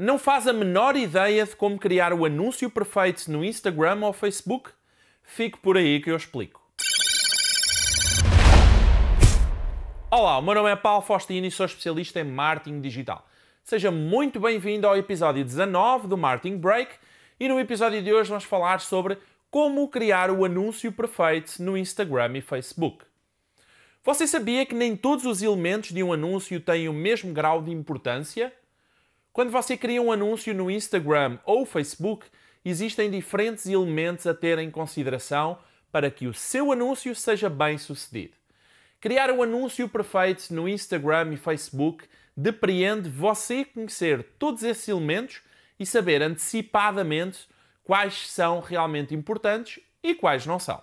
Não faz a menor ideia de como criar o anúncio perfeito no Instagram ou Facebook? Fique por aí que eu explico. Olá, o meu nome é Paulo Faustino e sou especialista em marketing digital. Seja muito bem-vindo ao episódio 19 do Marketing Break e no episódio de hoje vamos falar sobre como criar o anúncio perfeito no Instagram e Facebook. Você sabia que nem todos os elementos de um anúncio têm o mesmo grau de importância? Quando você cria um anúncio no Instagram ou Facebook, existem diferentes elementos a ter em consideração para que o seu anúncio seja bem sucedido. Criar o anúncio perfeito no Instagram e Facebook depreende você conhecer todos esses elementos e saber antecipadamente quais são realmente importantes e quais não são.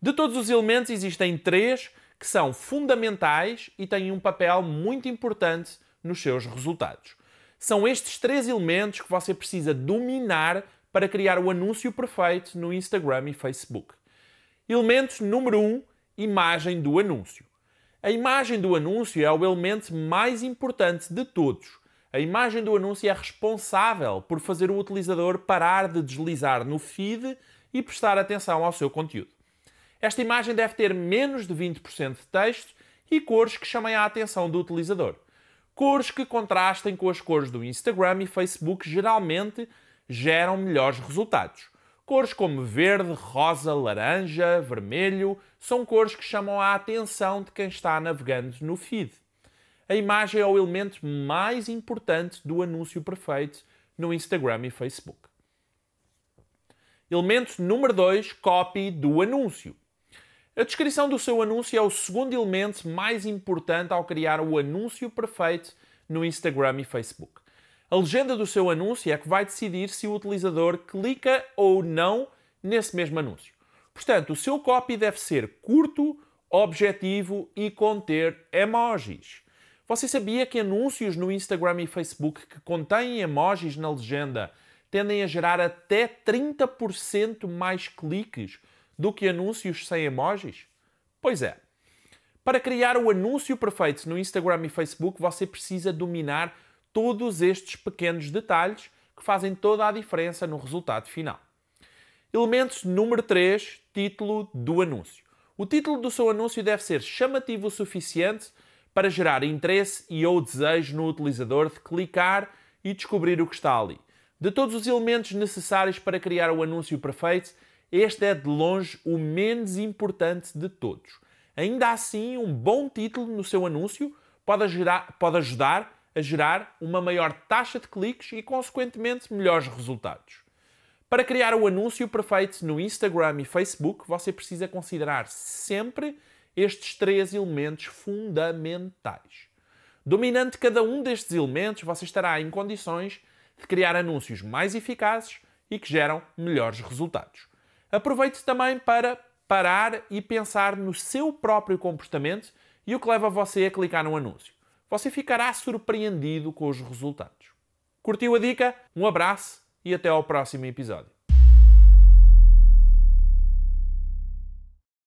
De todos os elementos, existem três que são fundamentais e têm um papel muito importante nos seus resultados. São estes três elementos que você precisa dominar para criar o anúncio perfeito no Instagram e Facebook. Elemento número 1: um, imagem do anúncio. A imagem do anúncio é o elemento mais importante de todos. A imagem do anúncio é responsável por fazer o utilizador parar de deslizar no feed e prestar atenção ao seu conteúdo. Esta imagem deve ter menos de 20% de texto e cores que chamem a atenção do utilizador. Cores que contrastem com as cores do Instagram e Facebook geralmente geram melhores resultados. Cores como verde, rosa, laranja, vermelho são cores que chamam a atenção de quem está navegando no feed. A imagem é o elemento mais importante do anúncio perfeito no Instagram e Facebook. Elemento número 2, copy do anúncio. A descrição do seu anúncio é o segundo elemento mais importante ao criar o anúncio perfeito no Instagram e Facebook. A legenda do seu anúncio é que vai decidir se o utilizador clica ou não nesse mesmo anúncio. Portanto, o seu copy deve ser curto, objetivo e conter emojis. Você sabia que anúncios no Instagram e Facebook que contêm emojis na legenda tendem a gerar até 30% mais cliques do que anúncios sem emojis? Pois é. Para criar o anúncio perfeito no Instagram e Facebook, você precisa dominar todos estes pequenos detalhes que fazem toda a diferença no resultado final. Elemento número 3, título do anúncio. O título do seu anúncio deve ser chamativo o suficiente para gerar interesse e ou desejo no utilizador de clicar e descobrir o que está ali. De todos os elementos necessários para criar o anúncio perfeito, este é de longe o menos importante de todos. Ainda assim, um bom título no seu anúncio pode, pode ajudar a gerar uma maior taxa de cliques e, consequentemente, melhores resultados. Para criar o anúncio perfeito no Instagram e Facebook, você precisa considerar sempre estes três elementos fundamentais. Dominando cada um destes elementos, você estará em condições de criar anúncios mais eficazes e que geram melhores resultados. Aproveite também para parar e pensar no seu próprio comportamento e o que leva você a clicar no anúncio. Você ficará surpreendido com os resultados. Curtiu a dica? Um abraço e até ao próximo episódio.